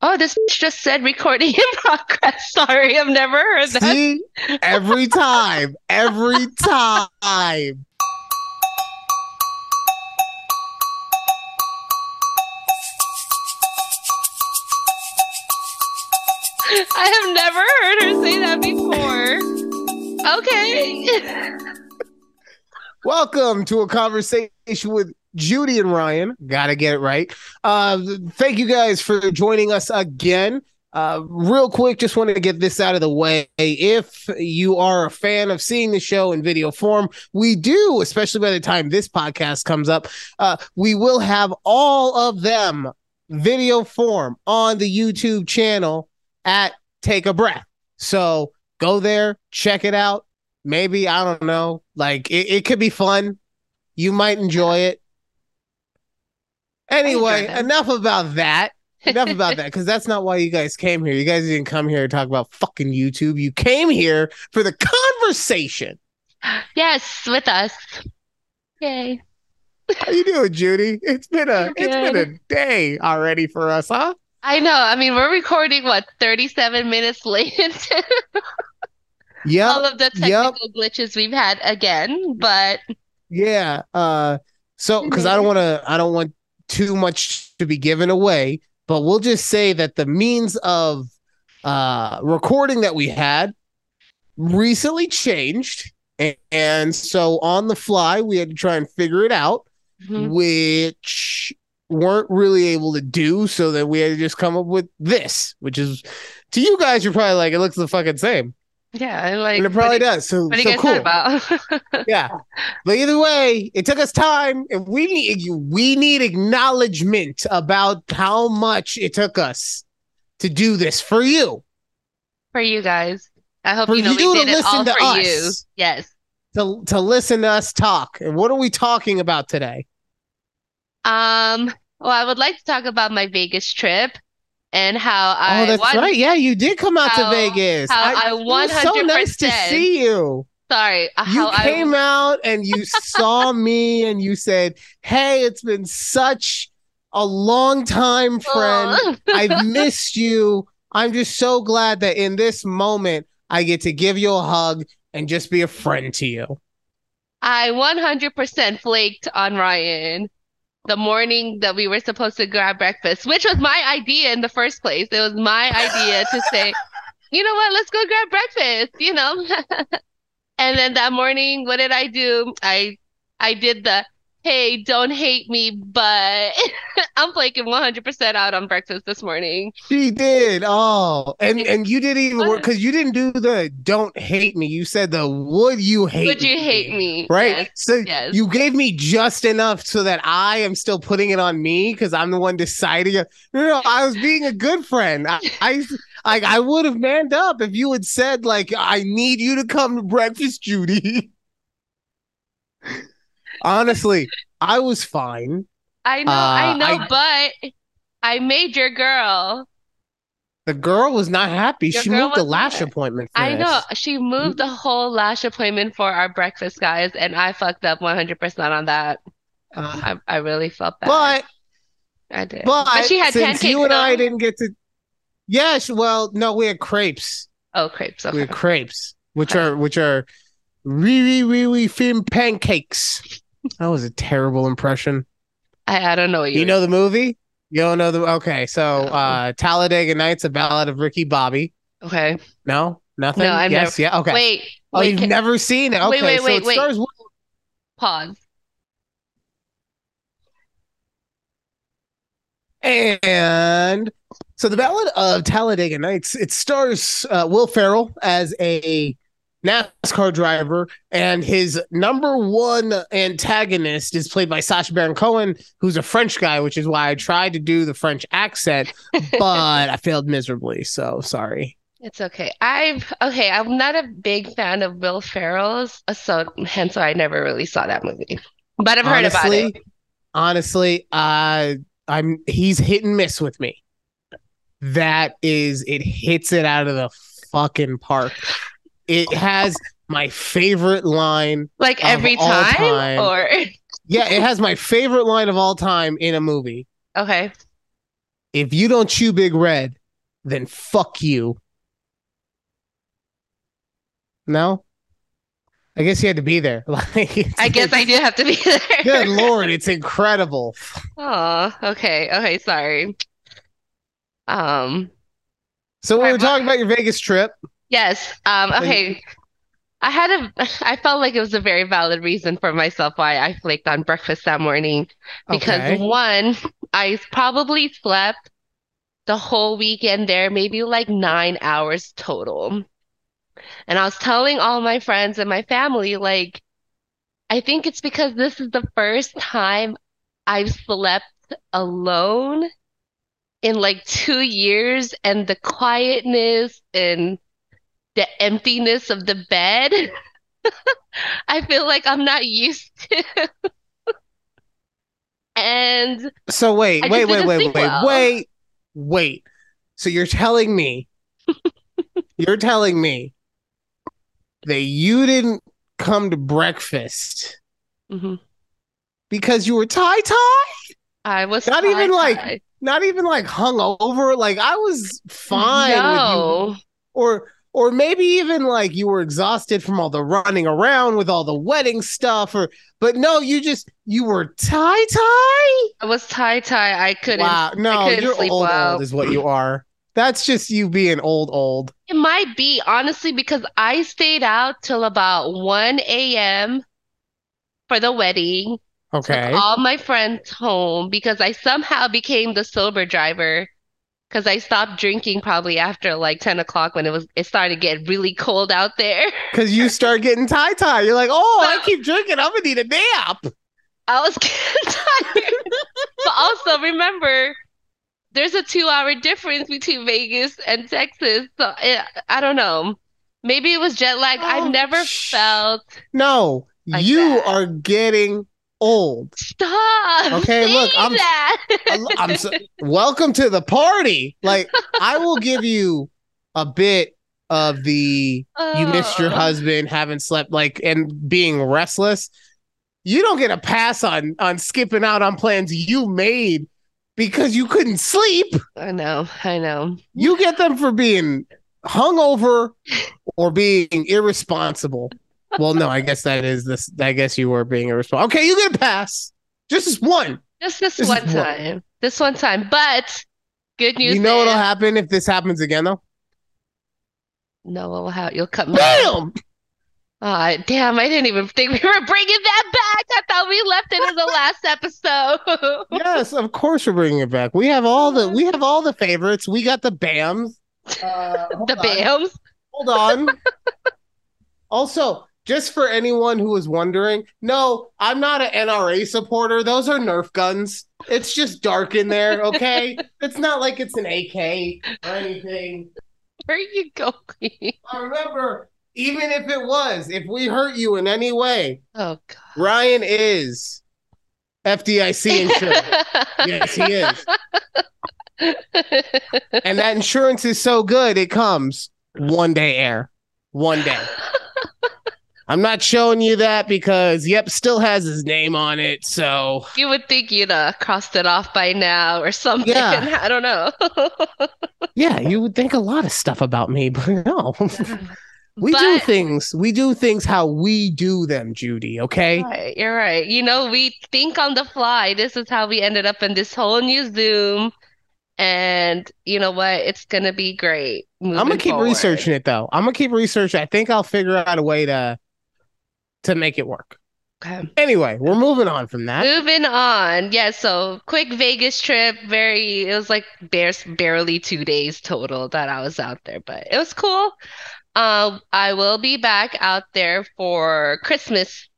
Oh, this just said recording in progress. Sorry, I've never heard that. See, every time, every time. I have never heard her say that before. Okay. Welcome to a conversation with Judy and Ryan. Gotta get it right. Uh, thank you guys for joining us again. Uh, real quick, just wanted to get this out of the way. If you are a fan of seeing the show in video form, we do, especially by the time this podcast comes up, uh, we will have all of them video form on the YouTube channel at Take a Breath. So go there, check it out. Maybe, I don't know, like it, it could be fun. You might enjoy it. Anyway, enough about that. Enough about that, because that's not why you guys came here. You guys didn't come here to talk about fucking YouTube. You came here for the conversation. Yes, with us. Yay. How you doing, Judy? It's been a it's been a day already for us, huh? I know. I mean, we're recording what 37 minutes late yeah. All of the yep. technical glitches we've had again, but Yeah. Uh so because I don't want to I don't want too much to be given away, but we'll just say that the means of uh recording that we had recently changed. And, and so on the fly, we had to try and figure it out, Mhm. which weren't really able to do. So that we had to just come up with this, which is to you guys, you're probably like, it looks the fucking same. Yeah, I like And it probably does. So, so cool. about? yeah but either way it took us time and we need we need acknowledgement about how much it took us to do this for you for you guys. I hope For you know you we to did it all listen to for you. us. Yes. to, to listen to us talk and what are we talking about today Um, well, I would like to talk about my Vegas trip and how I oh that's won- right. Yeah you did come out how- to vegas I was so nice to see you. Sorry, uh, you how I came out and you saw me and you said hey it's been such a long time friend. I've missed you. I'm just so glad that in this moment I get to give you a hug and just be a friend to you. I 100% flaked on Ryan the morning that we were supposed to grab breakfast, which was my idea in the first place. It was my idea to say, you know what, let's go grab breakfast, you know? And then that morning, what did I do? I I did the hey, don't hate me, but I'm flaking 100% out on breakfast this morning. She did. Oh, and and you didn't even work because you didn't do the "don't hate me." You said the "would you hate?" Would you hate me? Right. Yes. So yes. you gave me just enough so that I am still putting it on me because I'm the one deciding. No, no, I was being a good friend. I, I like I would have manned up if you had said like I need you to come to breakfast, Judy. Honestly, I was fine. I know, I Uh, know, I- but I made your girl. The girl was not happy. Your she moved the lash appointment. For I know she moved the whole lash appointment for our breakfast, guys, and I fucked up 100% on that. Uh, I, I really felt bad. but I did. but, she had since pancakes. you and I didn't get to. Yes, well, no, we had crepes. Oh, crepes. We had crepes, which Okay. are which are really really thin pancakes. That was a terrible impression. I, I don't know you You know the movie? You don't know the okay? So, uh, Talladega Nights, a ballad of Ricky Bobby. Okay. No, nothing. No, I've yes, yeah, okay. Wait. oh, wait, you've can- never seen it? Okay, Wait, wait, so wait, it wait. stars pause. And so the Ballad of Talladega Nights, it stars uh, Will Ferrell as a NASCAR driver, and his number one antagonist is played by Sacha Baron Cohen, who's a French guy, which is why I tried to do the French accent, but I failed miserably. So sorry. It's okay. I've okay. I'm not a big fan of Will Ferrell's, so hence why I never really saw that movie. But I've heard about it. honestly, uh, I'm he's hit and miss with me. That is, it hits it out of the fucking park. It has my favorite line. Like every time, time. or Yeah, it has my favorite line of all time in a movie. okay. if you don't chew Big Red, then fuck you. No? I guess you had to be there. Like, I guess I do have to be there. Good lord, it's incredible. Oh, okay. Okay, sorry. Um, So we were talking about your Vegas trip. Yes. Um, okay. I had a I felt like it was a very valid reason for myself why I flaked on breakfast that morning. Because Okay. one, I probably slept the whole weekend there, maybe like nine hours total. And I was telling all my friends and my family, like, I think it's because this is the first time I've slept alone in like two years, and the quietness and the emptiness of the bed, I feel like I'm not used to. And So wait, I wait, wait, wait, wait, well. wait, wait. So you're telling me, you're telling me that you didn't come to breakfast mhm, because you were tie tie, I was Not even, like, not even like hung over. Like I was fine with you, No. or or maybe even like you were exhausted from all the running around with all the wedding stuff, or but no, you just you were tie tie. I was tie-tie. I couldn't. Wow, no, couldn't you're old, well. old is what you are. That's just you being old, old. It might be, honestly, because I stayed out till about 1 a.m. for the wedding. Okay. All my friends home because I somehow became the sober driver because I stopped drinking probably after like 10 o'clock when it was it started to get really cold out there. Because you start getting tie tie. You're like, oh, I keep drinking. I'm gonna need a nap. I was getting tired. But also remember, there's a two hour difference between Vegas and Texas. So it, I don't know. Maybe it was jet lag. Oh, I've never sh- felt. No, Like you that. are getting old. Stop Okay, look, I'm- that. I'm, I'm so, welcome to the party. Like, I will give you a bit of the you oh. missed your Oh. husband, haven't slept, like, and being restless. You don't get a pass on on skipping out on plans you made because you couldn't sleep. I know, I know. You get them for being hungover or being irresponsible. Well, no, I guess that is this. I guess you were being irresponsible. Okay, you get a pass. Just this one. Just this, This one time. This one time. But good news You know what'll happen if this happens again, though. no, what will happen? You'll cut me. Bam! Ah, damn, I didn't even think we were bringing that back. I thought we left it in the last episode. yes, of course we're bringing it back. We have all the we have all the favorites. We got the Bams. Uh, The on. BAMs. Hold on. also, just for anyone who was wondering, no, I'm not an NRA supporter. Those are Nerf guns. It's just dark in there, okay? it's not like it's an AK or anything. Where are you going? I remember, even if it was, if we hurt you in any way, Oh, god, Ryan is FDIC insured. yes, he is. And that insurance is so good, it comes one day air. One day. I'm not showing you that because, yep, still has his name on it. So, You would think you'd uh, crossed it off by now or something. Yeah. I don't know. yeah, you would think a lot of stuff about me, but no. we do things. We do things how we do them, Judy, okay? Right, you're right. You know, we think on the fly. This is how we ended up in this whole new Zoom. And you know what? It's gonna be great. I'm gonna keep forward. researching it though. I'm gonna keep researching. I think I'll figure out a way to to make it work. Okay. Anyway, we're moving on from that. Moving on. Yeah, so quick Vegas trip. Very, it was like bare, barely two days total that I was out there, but it was cool. Um, I will be back out there for Christmas,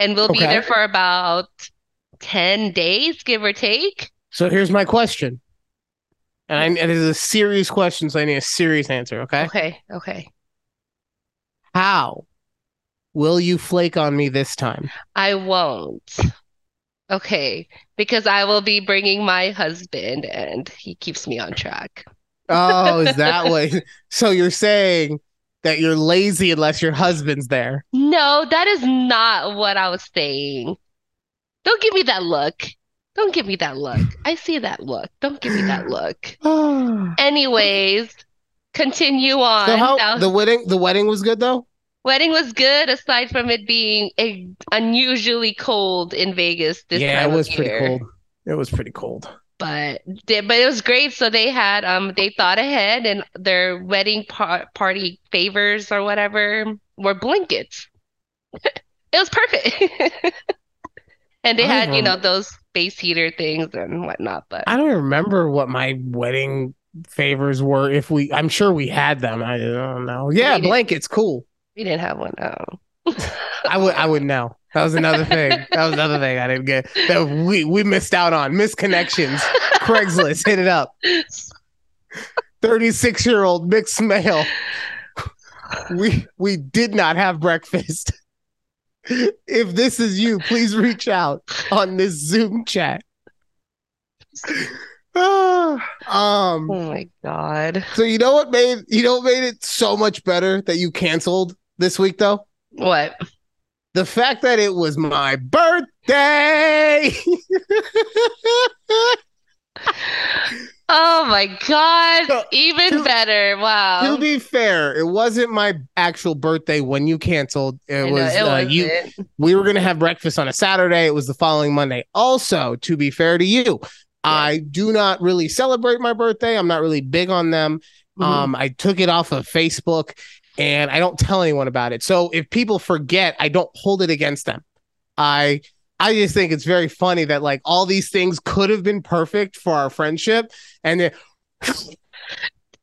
and we'll be there for about 10 days, give or take. So here's my question. And, I, and it is a serious question, so I need a serious answer, okay? Okay, okay. How will you flake on me this time? I won't. Okay, because I will be bringing my husband, and he keeps me on track. Oh, is that what? So you're saying that you're lazy unless your husband's there? No, that is not what I was saying. Don't give me that look. Don't give me that look. I see that look. Don't give me that look. Anyways, continue on. So how the wedding the wedding was good though? Wedding was good aside from it being a, unusually cold in Vegas this year. yeah, it was pretty year. cold. It was pretty cold. But they- but it was great. So they had um they thought ahead and their wedding par party favors or whatever were blankets. It was perfect. And they I had, you know, those space heater things and whatnot, but I don't remember what my wedding favors were. If we, I'm sure we had them. I don't know. Yeah, blankets, cool. We didn't have one. Oh. I would, I would know. That was another thing. That was another thing I didn't get. That we we missed out on missed connections. Craigslist, hit it up. Thirty-six year old mixed male. We we did not have breakfast. If this is you, please reach out on this Zoom chat. Um. Oh my God. So you know what made you know what made it so much better that you canceled this week though? What? The fact that it was my birthday. Oh my God. So, Even to- better. Wow. to be fair, it wasn't my actual birthday when you canceled. It I know, was it uh, you. We were gonna have breakfast on a Saturday. It was the following Monday. Also, to be fair to you, I do not really celebrate my birthday. I'm not really big on them. Mhm. Um, I took it off of Facebook and I don't tell anyone about it. So if people forget, I don't hold it against them. I I just think it's very funny that like all these things could have been perfect for our friendship, and then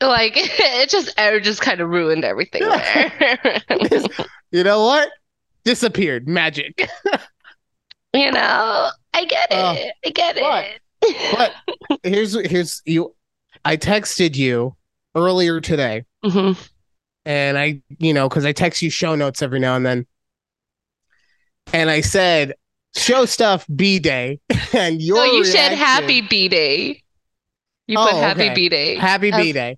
Like it just it just kind of ruined everything there. you know what? Disappeared. Magic. You know, I get it. Oh, I get but- it. But here's here's you. I texted you earlier today, Mhm. And I you know because I text you show notes every now and then, and I said show stuff B day, and your So you said happy B day. You put Oh, happy okay. B day. happy B day,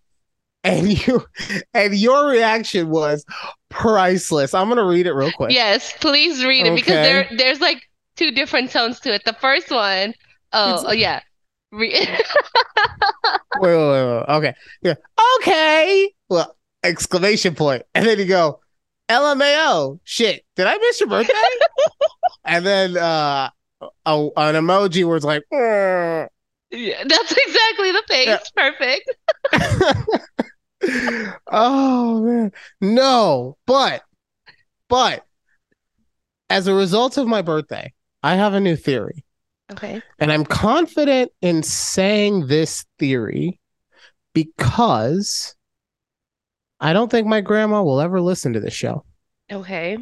and you and your reaction was priceless. I'm gonna read it real quick. Yes, please read it because there there's like two different tones to it. The first one, oh, It's- oh yeah. Re- Wait, wait, wait, wait. Okay. Yeah. Okay. Well, exclamation point. And then you go, LMAO. Shit. Did I miss your birthday? and then uh a, an emoji where it's like, yeah, that's exactly the face. Yeah. Perfect. oh man. No, but but as a result of my birthday, I have a new theory. Okay. And I'm confident in saying this theory because I don't think my grandma will ever listen to this show. Okay.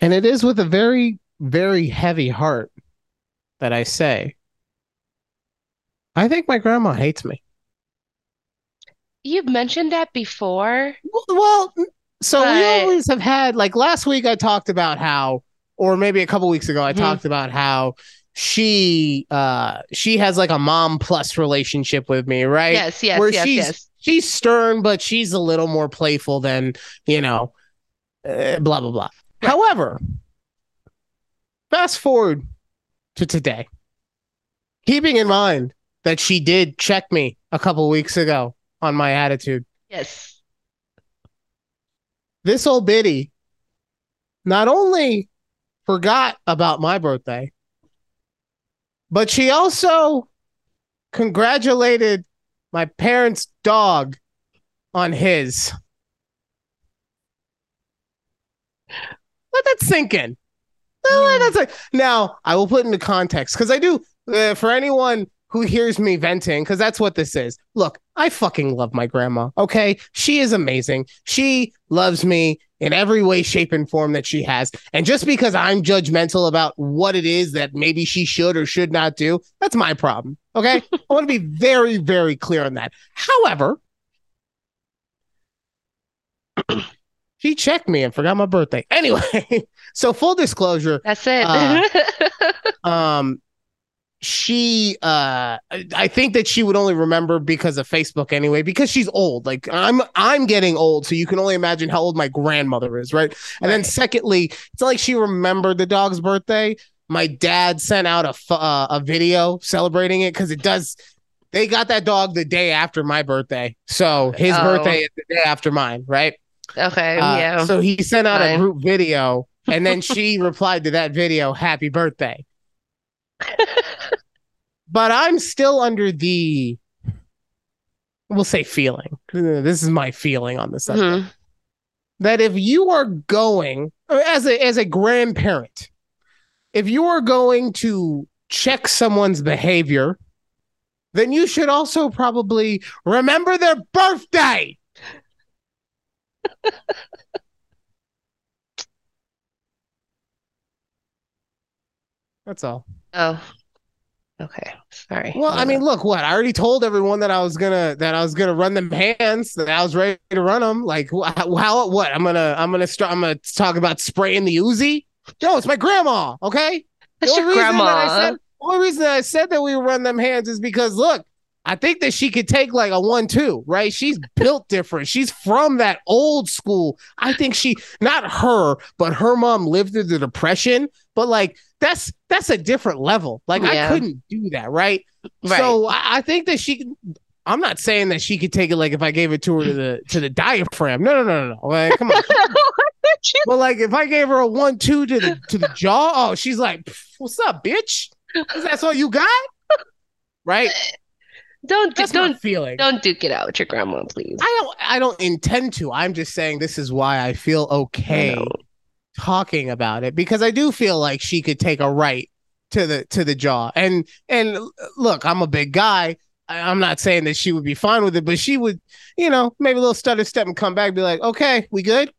And it is with a very, very heavy heart that I say, I think my grandma hates me. You've mentioned that before. Well, so we always have had, like last week, I talked about how, or maybe a couple weeks ago, I Mhm. talked about how she uh she has like a mom plus relationship with me right Yes, yes, Where yes, she's- yes. She's stern, but she's a little more playful than, you know, uh, blah, blah, blah. Right. However, fast forward to today, keeping in mind that she did check me a couple weeks ago on my attitude. Yes. This old biddy not only forgot about my birthday, but she also congratulated my parents' dog on his. Let that sink in. Let that sink- Now, I will put into context because I do, uh, for anyone who hears me venting, because that's what this is. Look, I fucking love my grandma. Okay. She is amazing. She loves me in every way, shape, and form that she has. And just because I'm judgmental about what it is that maybe she should or should not do, that's my problem. Okay. I want to be very, very clear on that. However, she checked me and forgot my birthday. Anyway, so full disclosure, That's it. Uh, um she uh i think that she would only remember because of facebook anyway because she's old like i'm i'm getting old so you can only imagine how old my grandmother is right and then secondly it's like she remembered the dog's birthday my dad sent out a uh, a video celebrating it because it does. They got that dog the day after my birthday, so his Oh. birthday is the day after mine, right? Okay, Uh, yeah. So he sent out a group video, and then she replied to that video, "Happy birthday." But I'm still under the, we'll say, feeling. This is my feeling on the subject Mhm. that if you are going as a as a grandparent, if you are going to check someone's behavior, then you should also probably remember their birthday. That's all. Oh. Okay. Sorry. Well, I mean, look, what I already told everyone that I was gonna that I was gonna run them hands, that I was ready to run them. Like, how, what? I'm gonna I'm gonna start. I'm gonna talk about spraying the Uzi. No, it's my grandma. Okay, That's The your only reason that I grandma. said- the only reason that I said that we run them hands is because look, I think that she could take like a one-two, right? She's built different. She's from that old school. I think she, not her, but her mom lived through the depression. But like that's that's a different level. Like Yeah. I couldn't do that, right? Right. So I, I think that she I'm not saying that she could take it like if I gave it to her to the to the diaphragm. No, no, no, no. no. Like, come on. But like if I gave her a one two to the to the jaw, oh, she's like, "What's up, bitch? Is that all you got?" Right? Don't That's don't feeling. don't duke it out with your grandma, please. I don't. I don't intend to. I'm just saying this is why I feel okay know. talking about it because I do feel like she could take a right to the to the jaw. And and look, I'm a big guy. I, I'm not saying that she would be fine with it, but she would, you know, maybe a little stutter step and come back, and be like, "Okay, we good."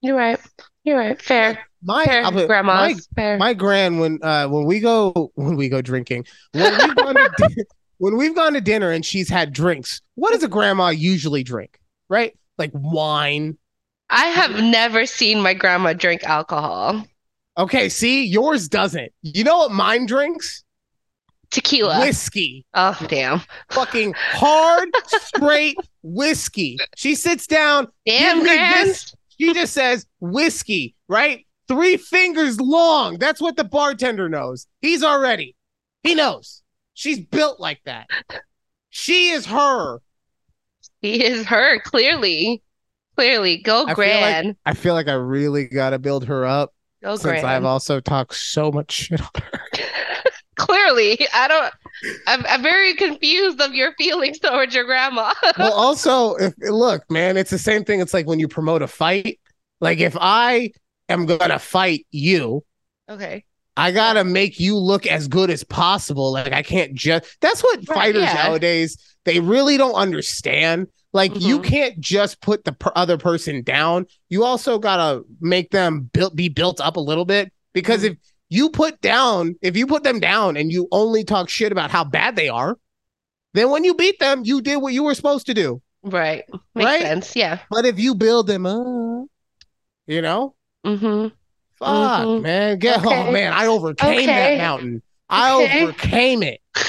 You're right. You're right. Fair. My Fair, I'll put- grandma. my Fair. my grand when uh when we go when we go drinking when to di- when we've gone to dinner and she's had drinks what does a grandma usually drink right? Like wine? I have never seen my grandma drink alcohol. okay see yours doesn't. You know what mine drinks? Tequila. whiskey. Oh, damn. fucking hard straight whiskey. She sits down Damn, this. she just says whiskey right? Three fingers long. That's what the bartender knows. He's already he knows she's built like that she is her He is her, clearly. Clearly. Go I feel like- Grand. i feel like i really gotta build her up Go since i've also talked so much shit on her Clearly. I don't I'm, I'm very confused of your feelings towards your grandma. well also if look man it's the same thing it's like when you promote a fight like if i am gonna fight you okay. I gotta make you look as good as possible. Like I can't just. That's what Right, fighters yeah. nowadays they really don't understand. Like you Mhm. can't just put the per- other person down. You also gotta make them built be built up a little bit because Mhm. if you put down, if you put them down and you only talk shit about how bad they are, then when you beat them, you did what you were supposed to do. Right. Makes Right? sense. Yeah. But if you build them up, you know, Mm-hmm. Fuck, Mhm. man. Get oh Okay. man, I overcame that mountain. I Okay. overcame it.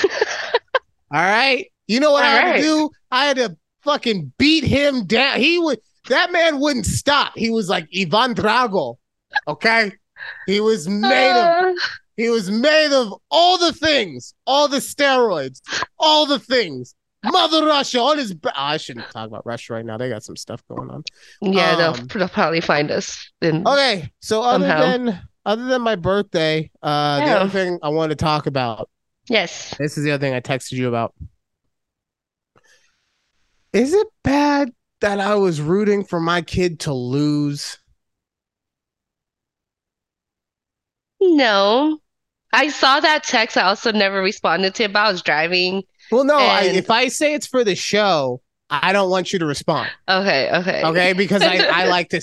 All right. You know what I had right. to do? I had to fucking beat him down. He would that man wouldn't stop. He was like Ivan Drago. Okay. He was made of Uh, he was made of all the things, all the steroids, all the things. Mother Russia on his I shouldn't talk about Russia right now. They got some stuff going on. yeah, they'll, Um, they'll probably find us. In, Okay, so other Somehow. than other than my birthday, uh, the other thing I want to talk about. Yes. This is the other thing I texted you about. Is it bad that I was rooting for my kid to lose? No. I saw that text. I also never responded to it, but I was driving. Well, no. I, if I say it's for the show, I don't want you to respond. Okay, okay. Okay, because I I like to.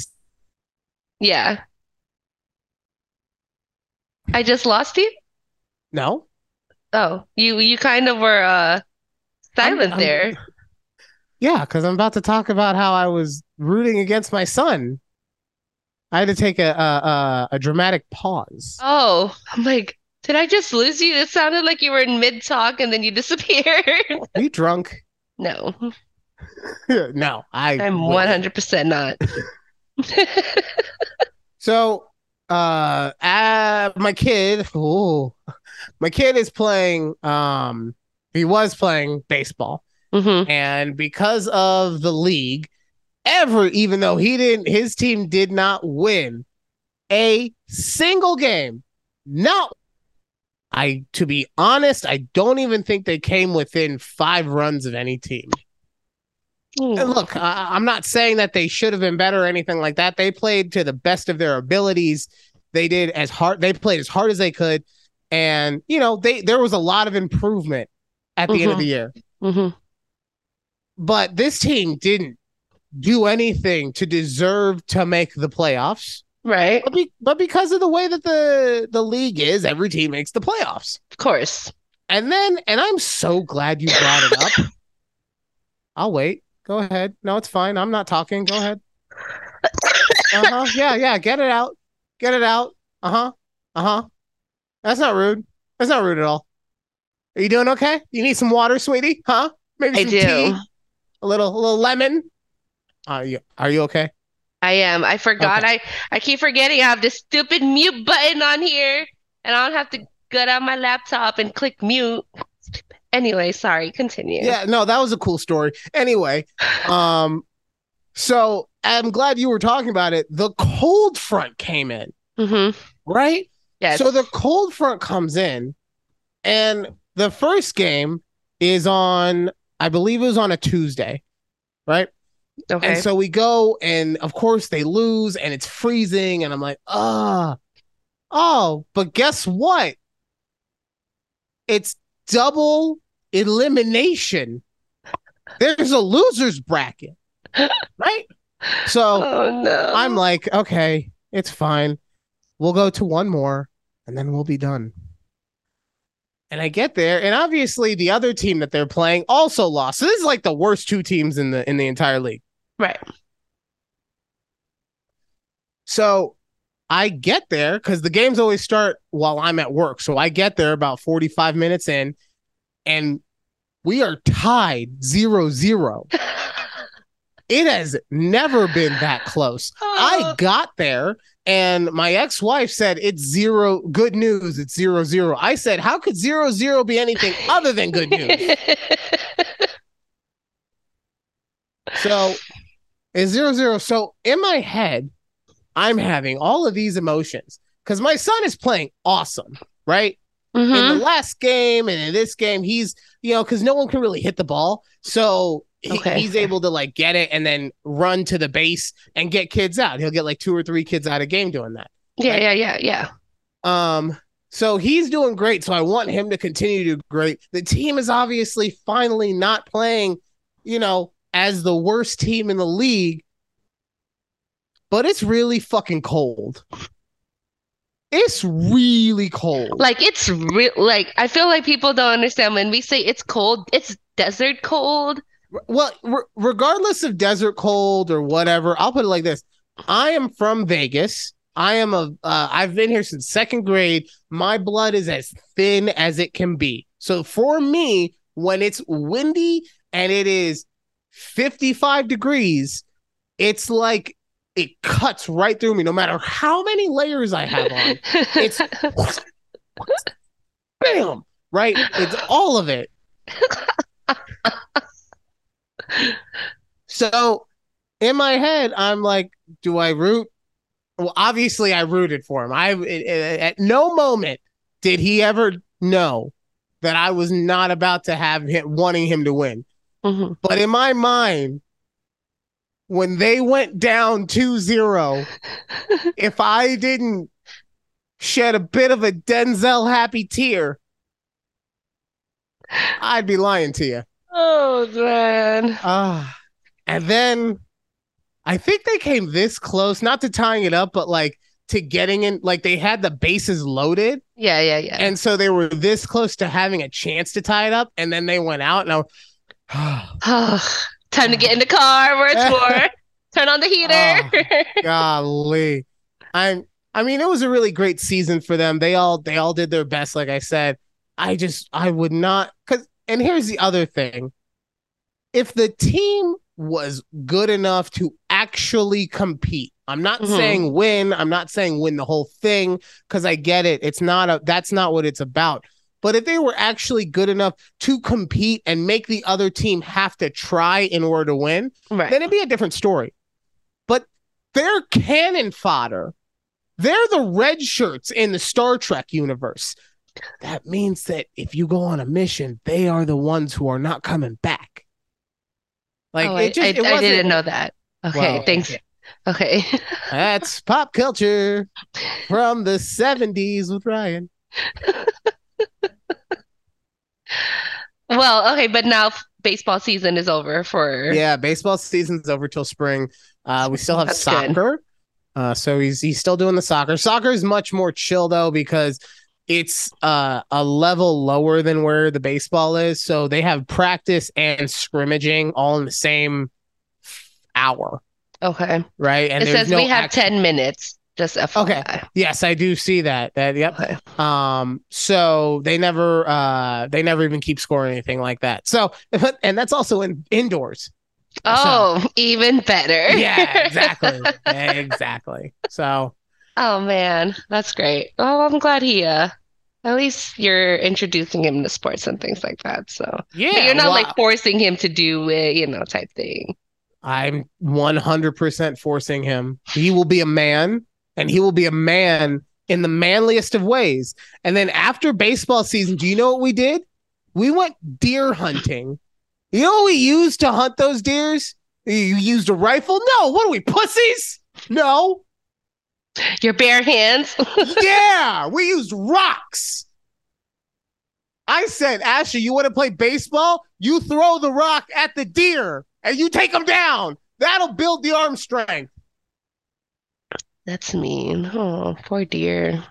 Yeah. I just lost you? No, Oh, you you kind of were uh silent I'm- there. yeah, because I'm about to talk about how I was rooting against my son. I had to take a a, a, a dramatic pause. Oh, I'm like, did I just lose you? It sounded like you were in mid talk and then you disappeared. Are you drunk? No, no, I. I'm wish. 100% not. So, uh, uh my kid, oh, my kid is playing. Um, he was playing baseball, Mm-hmm. and because of the league, ever even though he didn't, his team did not win a single game. Not. I, to be honest, I don't even think they came within five runs of any team. And look, I, I'm not saying that they should have been better or anything like that. They played to the best of their abilities. They did as hard. They played as hard as they could, and you know, they there was a lot of improvement at the end of Mhm. the year. hmm But this team didn't do anything to deserve to make the playoffs. Right. But, be, but because of the way that the the league is, every team makes the playoffs. Of course. And then, and I'm so glad you brought it up. I'll wait. Go ahead. No, it's fine. I'm not talking. Go ahead. Uh huh. Yeah, yeah. Get it out. Get it out. Uh huh. Uh huh. That's not rude. That's not rude at all. Are you doing okay? You need some water, sweetie? Huh? Maybe I some do. tea. A little, a little lemon. Are you? Are you okay? I am. I forgot. Okay. I I keep forgetting I have this stupid mute button on here, and I don't have to get on my laptop and click mute. Anyway, sorry. Continue. Yeah. No, that was a cool story. Anyway, um, so I'm glad you were talking about it. The cold front came in, Mm-hmm. right? Yes. So the cold front comes in, and the first game is on, I believe it was on a Tuesday, right? Okay. And so we go, and of course they lose, and it's freezing, and I'm like, ah, oh, but guess what? It's double elimination. There's a losers bracket, right? So oh no. I'm like, okay, it's fine. We'll go to one more and then we'll be done. And I get there, and obviously the other team that they're playing also lost. So this is like the worst two teams in the in the entire league. right. So I get there because the games always start while I'm at work. So I get there about 45 minutes in, and we are tied zero zero. It has never been that close. I got there and my ex-wife said it's zero good news. It's zero zero. I said, how could zero zero be anything other than good news? So it's zero zero. So in my head, I'm having all of these emotions because my son is playing awesome, right? In Mhm. the last game and in this game, he's you know because no one can really hit the ball, so he- Okay. he's able to like get it and then run to the base and get kids out. He'll get like two or three kids out of game doing that. Yeah, yeah, yeah, yeah. Um, so he's doing great. So I want him to continue to do great. The team is obviously finally not playing, you know, as the worst team in the league, but it's really fucking cold. It's really cold. Like it's real. Like I feel like people don't understand when we say it's cold. It's desert cold. Well, re- regardless of desert cold or whatever, I'll put it like this: I am from Vegas. I am a. Uh, I've been here since second grade. My blood is as thin as it can be. So for me, when it's windy and it is fifty-five degrees, it's like it cuts right through me. No matter how many layers I have on, it's bam, right? It's all of it. So in my head, I'm like, do I root? Well, obviously, I rooted for him. I at no moment did he ever know that I was not about to have him wanting him to win. Mhm. But in my mind, when they went down 2-0, if I didn't shed a bit of a Denzel happy tear, I'd be lying to you. Oh man. Ah, and then I think they came this close, not to tying it up, but like to getting in, like they had the bases loaded. Yeah, yeah, yeah. And so they were this close to having a chance to tie it up. And then they went out. And I, Time to get in the car where it's warm. Turn on the heater. golly. I'm, I mean, it was a really great season for them. They all, they all did their best. Like I said, I just, I would not, cause, and here's the other thing. If the team was good enough to actually compete, I'm not Mhm. saying win. I'm not saying win the whole thing because I get it. It's not a that's not what it's about. But if they were actually good enough to compete and make the other team have to try in order to win, Right. then it'd be a different story. But they're cannon fodder. They're the red shirts in the Star Trek universe. That means that if you go on a mission, they are the ones who are not coming back. Like oh, it just I, it I, I didn't know that. Okay, Well, thanks. Okay. That's pop culture from the 70s with Ryan. Well, okay, but now baseball season is over for Yeah, baseball season's over till spring. Uh, we still have That's good. soccer. Uh, so he's he's still doing the soccer. Soccer is much more chill though because it's uh, a level lower than where the baseball is. So they have practice and scrimmaging all in the same hour, Okay. right? And it says no we have action- 10 minutes. Just FYI. Yes, I do see that. That yep. Okay. Um, so they never uh they never even keep scoring anything like that. So and that's also in indoors. Oh, even better. Yeah, exactly. exactly. So Oh man, that's great. Oh, I'm glad he uh at least you're introducing him to sports and things like that. So yeah, but you're not well, like forcing him to do it, you know, type thing. I'm 100% forcing him. He will be a man and he will be a man in the manliest of ways. And then after baseball season, do you know what we did? We went deer hunting. You know what we used to hunt those deers? You used a rifle? No. What are we, pussies? No. Your bare hands. yeah, we used rocks. I said, Ashley, you want to play baseball? You throw the rock at the deer and you take them down. That'll build the arm strength. That's mean. Oh, poor deer.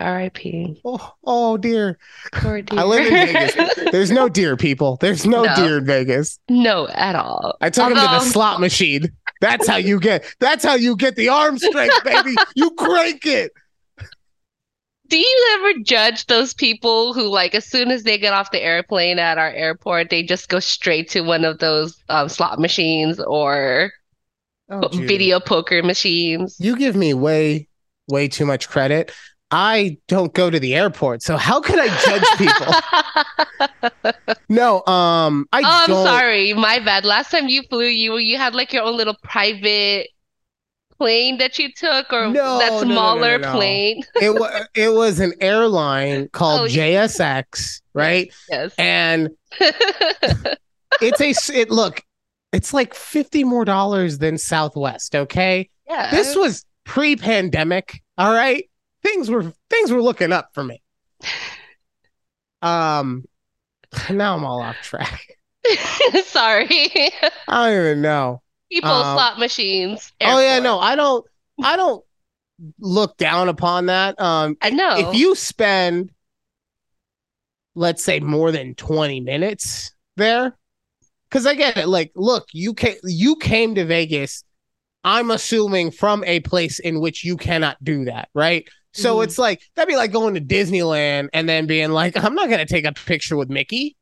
R.I.P. Oh, oh dear. Poor dear. I live in Vegas. There's no deer, people. There's no, No. deer in Vegas. No, at all. I took him to the slot machine. That's how you get. That's how you get the arm strength, baby. you crank it. Do you ever judge those people who, like, as soon as they get off the airplane at our airport, they just go straight to one of those um, slot machines or Oh, video poker machines? You give me way, way too much credit. I don't go to the airport, so how could I judge people? no, um, I Oh, I'm don't. sorry. My bad. Last time you flew, you you had like your own little private plane that you took, or No, that smaller no, no. plane. It was it was an airline called Oh. JSX, right? Yes. And it's a it look, it's like fifty more dollars than Southwest. Okay, Yeah. this was pre-pandemic. All right, things were things were looking up for me. Um, now I'm all off track. Sorry. I don't even know. People, Um, slot machines. Oh yeah, no, I don't. I don't look down upon that. Um, I know. if you spend, let's say, more than twenty minutes there, because I get it. Like, look, you came, you came to Vegas. I'm assuming from a place in which you cannot do that, right? So Mhm. it's like that'd be like going to Disneyland and then being like, I'm not gonna take a picture with Mickey.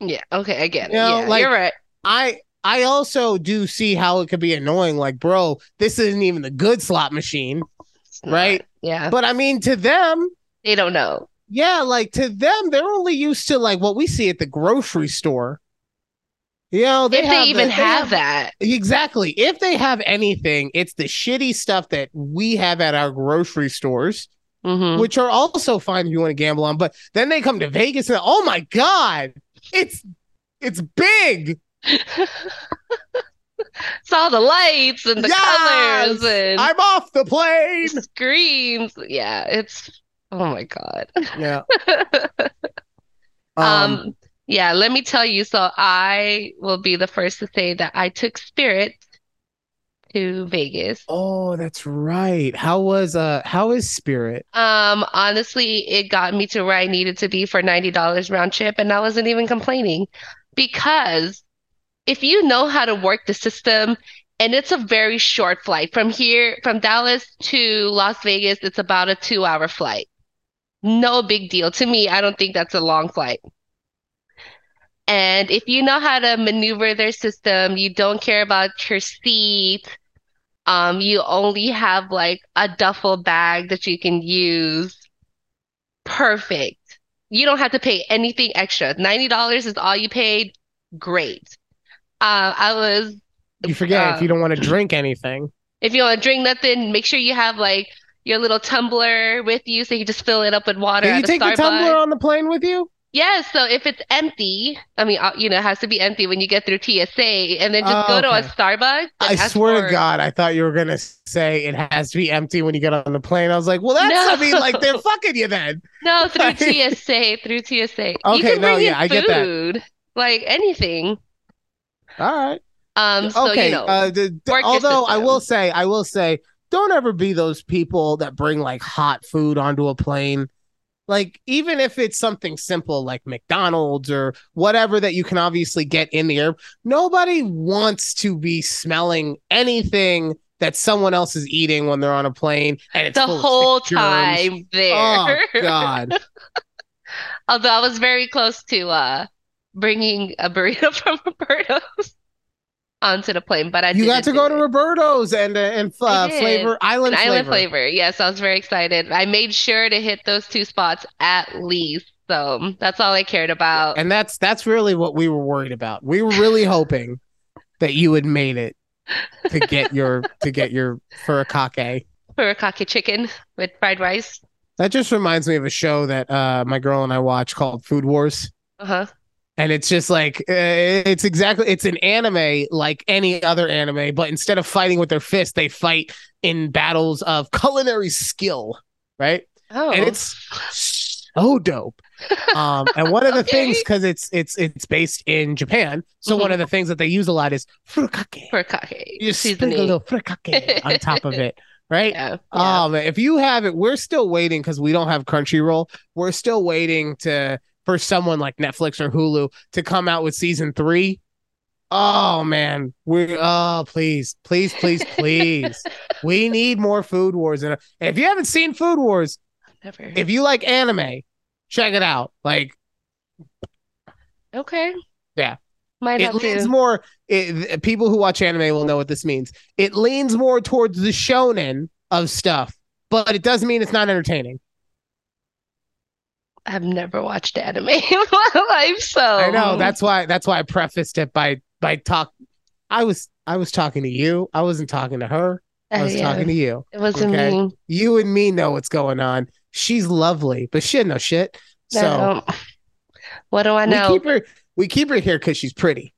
Yeah. Okay, I get it. You know, yeah, like- you're right. I I also do see how it could be annoying. Like, bro, this isn't even the good slot machine. Right. Yeah. But I mean, to them, They don't know. yeah, like to them, they're only used to like what we see at the grocery store. You know, they if have they the- even they have that. Exactly. If they have anything, it's the shitty stuff that we have at our grocery stores, hmm which are also fine if you want to gamble on. But then they come to Vegas and oh my god, it's it's big. Saw the lights and the Yes! colors and I'm off the plane. Screams. Yeah, it's oh my God. Yeah. Um, yeah, let me tell you. So I will be the first to say that I took Spirit to Vegas. Oh, that's right. How was uh how is Spirit? Um, honestly, it got me to where I needed to be for $90 round trip, and I wasn't even complaining because if you know how to work the system, and it's a very short flight from here, from Dallas to Las Vegas, it's about a two hour flight. No big deal. To me, I don't think that's a long flight. And if you know how to maneuver their system, you don't care about your seat, Um, you only have like a duffel bag that you can use. Perfect. You don't have to pay anything extra. $90 is all you paid. Great. Uh, I was You forget if you um, don't want to drink anything. if you want to drink nothing, make sure you have like your little tumbler with you so you can just fill it up with water Did you take the tumbler on the plane with you? Yes, so if it's empty, I mean, uh, you know, it has to be empty when you get through TSA, and then just Oh, go to a. Starbucks I swear for- to God, I thought you were gonna say it has to be empty when you get on the plane. I was like, well, that's I mean, like they're fucking you then. No, through Like- TSA, through TSA. You Okay, can no, bring yeah, I get that. like anything. All right. Um, so okay. you know, uh, the, the- although I will say, I will say, don't ever be those people that bring like hot food onto a plane. Like even if it's something simple like McDonald's or whatever that you can obviously get in the air, nobody wants to be smelling anything that someone else is eating when they're on a plane and it's the whole time there. Oh God! Although I was very close to uh bringing a burrito from Roberto's onto the plane, but I You got to go to Roberto's and uh, and uh, flavor island flavor. island flavor. Yes, I was very excited. I made sure to hit those two spots at least. So that's all I cared about. And that's that's really what we were worried about. We were really hoping that you had made it to get your to get your furikake. Furikake chicken with fried rice. That just reminds me of a show that uh, my girl and I watch called Food Wars. Uh-huh. And it's just like uh, it's exactly it's an anime like any other anime, but instead of fighting with their fists, they fight in battles of culinary skill, right? Oh. and it's so dope. Um, and one of the Okay. things because it's it's it's based in Japan, so one Mhm. of the things that they use a lot is furikake. Furikake. You just sprinkle a seasoning. little furikake on top of it, right? Yeah. yeah. Um, if you have it, we're still waiting because we don't have Crunchyroll. We're still waiting to for someone like Netflix or Hulu to come out with season three. Oh man, we oh please, please, please, please. we need more Food Wars. And if you haven't seen Food Wars, Never. if you like anime, check it out. Like Okay. Yeah. Might it leans to. more. It, people who watch anime will know what this means. It leans more towards the shonen of stuff, but it doesn't mean it's not entertaining. I've never watched anime in my life, so I know that's why. That's why I prefaced it by by talk. I was I was talking to you. I wasn't talking to her. I Uh, was yeah, talking to you. it wasn't okay. me. You and me know what's going on. She's lovely, but she had no shit. So. What do I know? we keep her. We keep her here because she's pretty.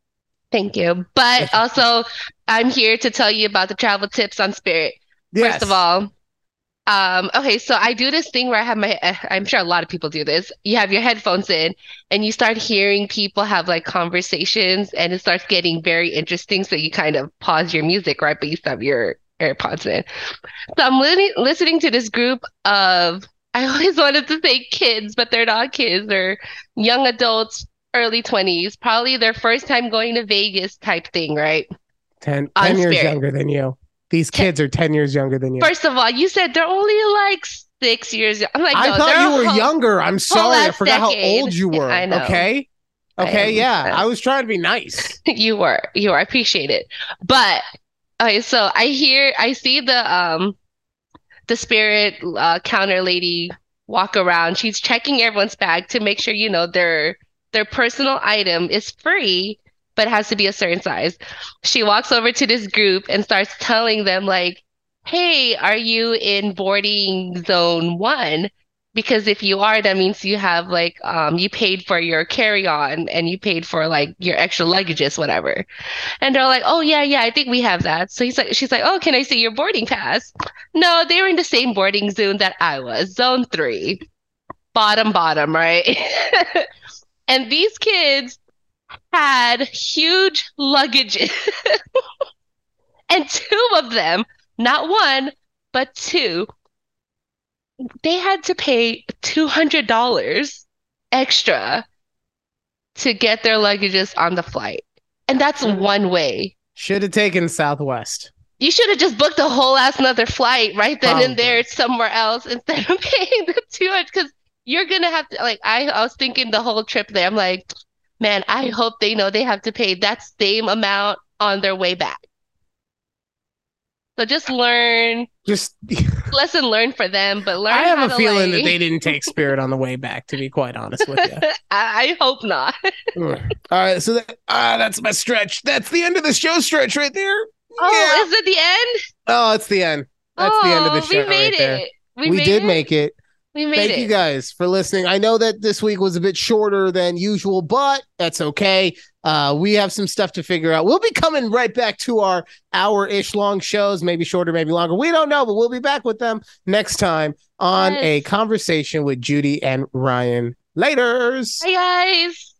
Thank you. But also, I'm here to tell you about the travel tips on Spirit. Yes. First of all, um, okay, so I do this thing where I have my, uh, I'm sure a lot of people do this. You have your headphones in and you start hearing people have like conversations and it starts getting very interesting. So you kind of pause your music, right? But you still have your AirPods in. So I'm li listening to this group of, I always wanted to say kids, but they're not kids. They're young adults, early 20s, probably their first time going to Vegas type thing, right? 10, On 10 years younger than you. These kids are 10 years younger than you. First of all, you said they're only like six years. I'm like, I thought you were whole- younger. I'm sorry. I forgot how old you Yeah, were. I know. Okay. I Okay. yeah. Yeah. I was trying to be nice. You were, you were. I appreciate it. But okay, so I hear, I see the um, the spirit uh, counter lady walk around. She's checking everyone's bag to make sure you know their their personal item is free, but has to be a certain size. She walks over to this group and starts telling them like, "Hey, are you in boarding zone one?" Because if you are, that means you have like um you paid for your carry-on and you paid for like your extra luggages, whatever. And they're like, "Oh yeah, yeah, I think we have that." So he's like, she's like, "Oh, can I see your boarding pass?" No, they were in the same boarding zone that I was, zone three, bottom, bottom, right? And these kids had huge luggages, and two of them, not one, but two, they had to pay $200 extra to get their luggages on the flight. And that's one way. Should have taken Southwest. You should have just booked a whole ass another flight right then and there somewhere else instead of paying the 200 because you're gonna have to like I, I was thinking the whole trip there. I'm like, man, I hope they know they have to pay that same amount on their way back. So just learn, Just lesson learned for them, but learn I have a feeling that they didn't take Spirit on the way back. To be quite honest with you. I, I hope not. All right, so that, ah, that's my stretch. That's the end of the show stretch right there. Oh, Yeah. is it the end? Oh, it's the end. That's the end of the Oh, show We made right it. We, We, did it? make it. We made Thank it. you guys for listening. I know that this week was a bit shorter than usual, but that's okay. Uh, we have some stuff to figure out. We'll be coming right back to our hour ish long shows, maybe shorter, maybe longer. We don't know, but we'll be back with them next time on Yes. a conversation with Judy and Ryan. Laters. Hi guys.